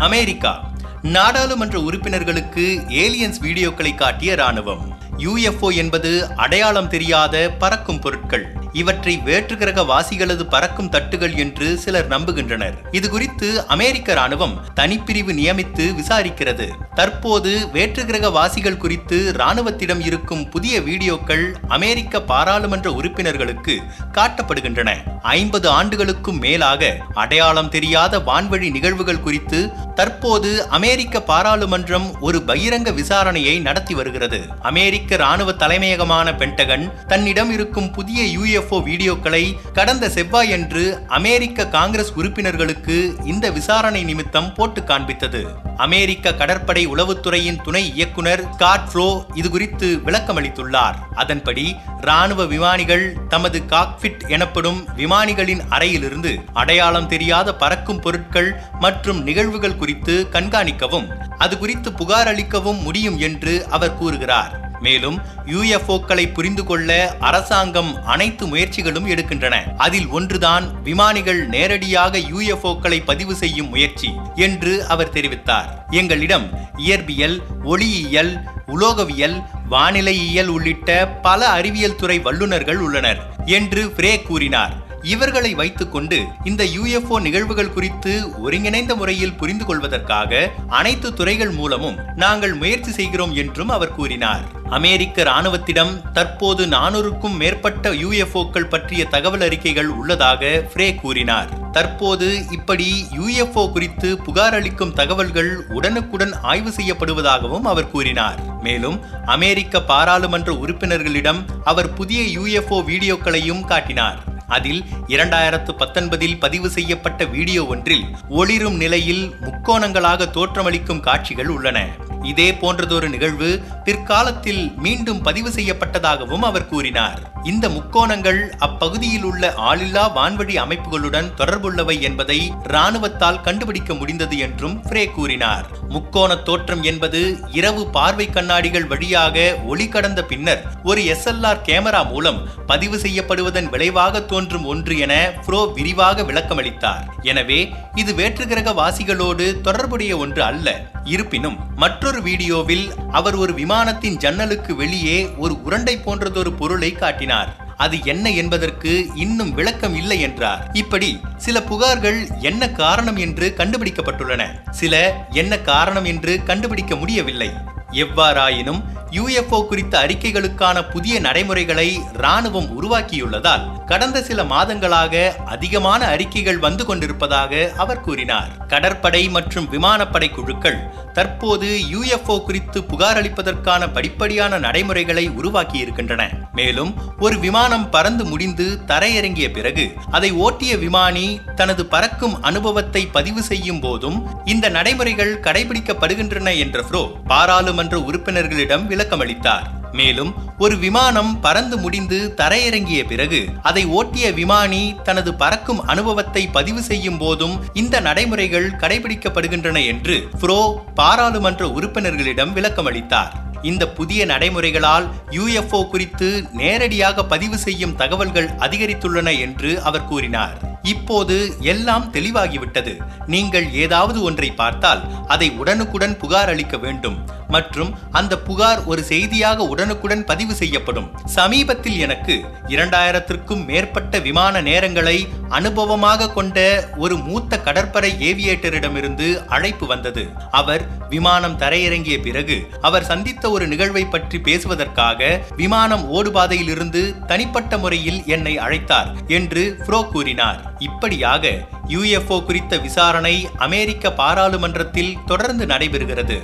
America. நாடாளுமன்ற உறுப்பினர்களுக்கு aliens வீடியோக்களை காட்டிய ராணுவம் யுஎஃப்ஓ என்பது அடையாளம் தெரியாத பறக்கும் பொருட்கள். இவற்றை வேற்றுகிரக வாசிகளது பறக்கும் தட்டுகள் என்று சிலர் நம்புகின்றனர். இது குறித்து அமெரிக்க ராணுவம் தனிப்பிரிவு நியமித்து விசாரிக்கிறது. தற்போது வேற்றுகிரக வாசிகள் குறித்து ராணுவத்திடம் இருக்கும் புதிய வீடியோக்கள் அமெரிக்க பாராளுமன்ற உறுப்பினர்களுக்கு காட்டப்படுகின்றன. ஐம்பது ஆண்டுகளுக்கும் மேலாக அடையாளம் தெரியாத வான்வழி நிகழ்வுகள் குறித்து தற்போது அமெரிக்க பாராளுமன்றம் ஒரு பகிரங்க விசாரணையை நடத்தி வருகிறது. அமெரிக்க ராணுவ தலைமையகமான பென்டகன் தன்னிடம் இருக்கும் புதிய யுஎஃப்ஓ வீடியோக்களை கடந்த செவ்வாயன்று அமெரிக்க காங்கிரஸ் உறுப்பினர்களுக்கு இந்த விசாரணை நிமித்தம் போட்டு காண்பித்தது. அமெரிக்க கடற்படை உளவுத்துறையின் துணை இயக்குனர் ஸ்காட் ஃப்ளோ இது குறித்து விளக்கமளித்துள்ளார். அதன்படி ராணுவ விமானிகள் தமது காக்பிட் எனப்படும் விமானிகளின் அறையிலிருந்து அடையாளம் தெரியாத பறக்கும் பொருட்கள் மற்றும் நிகழ்வுகள் குறித்து கண்காணிக்கவும் அது குறித்து புகார் அளிக்கவும் முடியும் என்று அவர் கூறுகிறார். மேலும் யுஎஃப்ஓக்களை புரிந்து கொள்ள அரசாங்கம் அனைத்து முயற்சிகளும் எடுக்கின்றன. அதில் ஒன்றுதான் விமானிகள் நேரடியாக யுஎஃப்ஓக்களை பதிவு செய்யும் முயற்சி என்று அவர் தெரிவித்தார். எங்களிடம் இயற்பியல் ஒளியியல் உலோகவியல் வானிலையியல் உள்ளிட்ட பல அறிவியல் துறை வல்லுநர்கள் உள்ளனர் என்று பிரே கூறினார். இவர்களை வைத்துக்கொண்டு இந்த யுஎஃப்ஓ நிகழ்வுகள் குறித்து ஒருங்கிணைந்த முறையில் புரிந்து கொள்வதற்காக அனைத்து துறைகள் மூலமும் நாங்கள் முயற்சி செய்கிறோம் என்றும் அவர் கூறினார். அமெரிக்க ராணுவத்திடம் தற்போது நானூறுக்கும் மேற்பட்ட யுஎஃப்ஓக்கள் பற்றிய தகவல் அறிக்கைகள் உள்ளதாக ஃப்ரே கூறினார். தற்போது இப்படி யுஎஃப்ஓ குறித்து புகார் அளிக்கும் தகவல்கள் உடனுக்குடன் ஆய்வு செய்யப்படுவதாகவும் அவர் கூறினார். மேலும் அமெரிக்க பாராளுமன்ற உறுப்பினர்களிடம் அவர் புதிய யுஎஃப்ஓ வீடியோக்களையும் காட்டினார். அதில் இரண்டாயிரத்து பத்தொன்பதில் பதிவு செய்யப்பட்ட வீடியோ ஒன்றில் ஒளிரும் நிலையில் முக்கோணங்களாக தோற்றமளிக்கும் காட்சிகள் உள்ளன. இதே போன்றதொரு நிகழ்வு பிற்காலத்தில் மீண்டும் பதிவு செய்யப்பட்டதாகவும் அவர் கூறினார். இந்த முக்கோணங்கள் அப்பகுதியில் உள்ள ஆளில்லா வான்வழி அமைப்புகளுடன் தொடர்புள்ளவை என்பதை இராணுவத்தால் கண்டுபிடிக்க முடிந்தது என்றும் ஃப்ரே கூறினார். முக்கோண தோற்றம் என்பது இரவு பார்வை கண்ணாடிகள் வழியாக ஒளி கடந்த பின்னர் ஒரு எஸ்எல்ஆர் கேமரா மூலம் பதிவு செய்யப்படுவதன் விளைவாக தோன்றும் ஒன்று என ஃப்ரோ விரிவாக விளக்கமளித்தார். எனவே இது வேற்றுகிரக வாசிகளோடு தொடர்புடைய ஒன்று அல்ல. இருப்பினும் மற்றொரு வீடியோவில் அவர் ஒரு விமானத்தின் ஜன்னலுக்கு வெளியே ஒரு உருண்டை போன்றதொரு பொருளை காட்டினார். அது என்ன என்பதற்கு இன்னும் விளக்கம் இல்லை என்றார். இப்படி சில புகார்கள் என்ன காரணம் என்று கண்டுபிடிக்கப்பட்டுள்ளன. சில என்ன காரணம் என்று கண்டுபிடிக்க முடியவில்லை. எவ்வாறாயினும் யுஎஃப்ஓ குறித்த அறிக்கைகளுக்கான புதிய நடைமுறைகளை ராணுவம் உருவாக்கியுள்ளதால் கடந்த சில மாதங்களாக அதிகமான அறிக்கைகள் வந்து கொண்டிருப்பதாக அவர் கூறினார். கடற்படை மற்றும் விமானப்படை குழுக்கள் தற்போது யுஎஃப்ஓ குறித்து புகார் அளிப்பதற்கான படிப்படியான நடைமுறைகளை உருவாக்கியிருக்கின்றன. மேலும் ஒரு விமானம் பறந்து முடிந்து தரையிறங்கிய பிறகு அதை ஓட்டிய விமானி தனது பறக்கும் அனுபவத்தை பதிவு செய்யும் போதும் இந்த நடைமுறைகள் கடைபிடிக்கப்படுகின்றன என்ற ஃப்ரோ பாராளுமன்ற உறுப்பினர்களிடம் விளக்கமளித்தார். மேலும் ஒரு விமானம் பறந்து முடிந்து தரையிறங்கிய பிறகு அதை ஓட்டிய விமானி தனது பறக்கும் அனுபவத்தை பதிவு செய்யும் போதும் இந்த நடைமுறைகள் கடைபிடிக்கப்படுகின்றன என்று ஃப்ரோ பாராளுமன்ற உறுப்பினர்களிடம் விளக்கமளித்தார். இந்த புதிய நடைமுறைகளால் யுஎஃப்ஓ குறித்து நேரடியாக பதிவு செய்யும் தகவல்கள் அதிகரித்துள்ளன என்று அவர் கூறினார். இப்போது எல்லாம் தெளிவாகிவிட்டது. நீங்கள் ஏதாவது ஒன்றை பார்த்தால் அதை உடனுக்குடன் புகார் அளிக்க வேண்டும். மற்றும் அந்த புகார் ஒரு செய்தியாக உடனுக்குடன் பதிவு செய்யப்படும். சமீபத்தில் எனக்கு இரண்டாயிரத்திற்கும் மேற்பட்ட விமான நேரங்களை அனுபவமாக கொண்ட ஒரு மூத்த கடற்படை ஏவியேட்டரிடமிருந்து அழைப்பு வந்தது. அவர் விமானம் தரையிறங்கிய பிறகு அவர் சந்தித்த ஒரு நிகழ்வை பற்றி பேசுவதற்காக விமானம் ஓடுபாதையிலிருந்து தனிப்பட்ட முறையில் என்னை அழைத்தார் என்று ஃப்ரோ கூறினார். இப்படியாக யுஎஃப்ஓ குறித்த விசாரணை அமெரிக்க பாராளுமன்றத்தில் தொடர்ந்து நடைபெறுகிறது.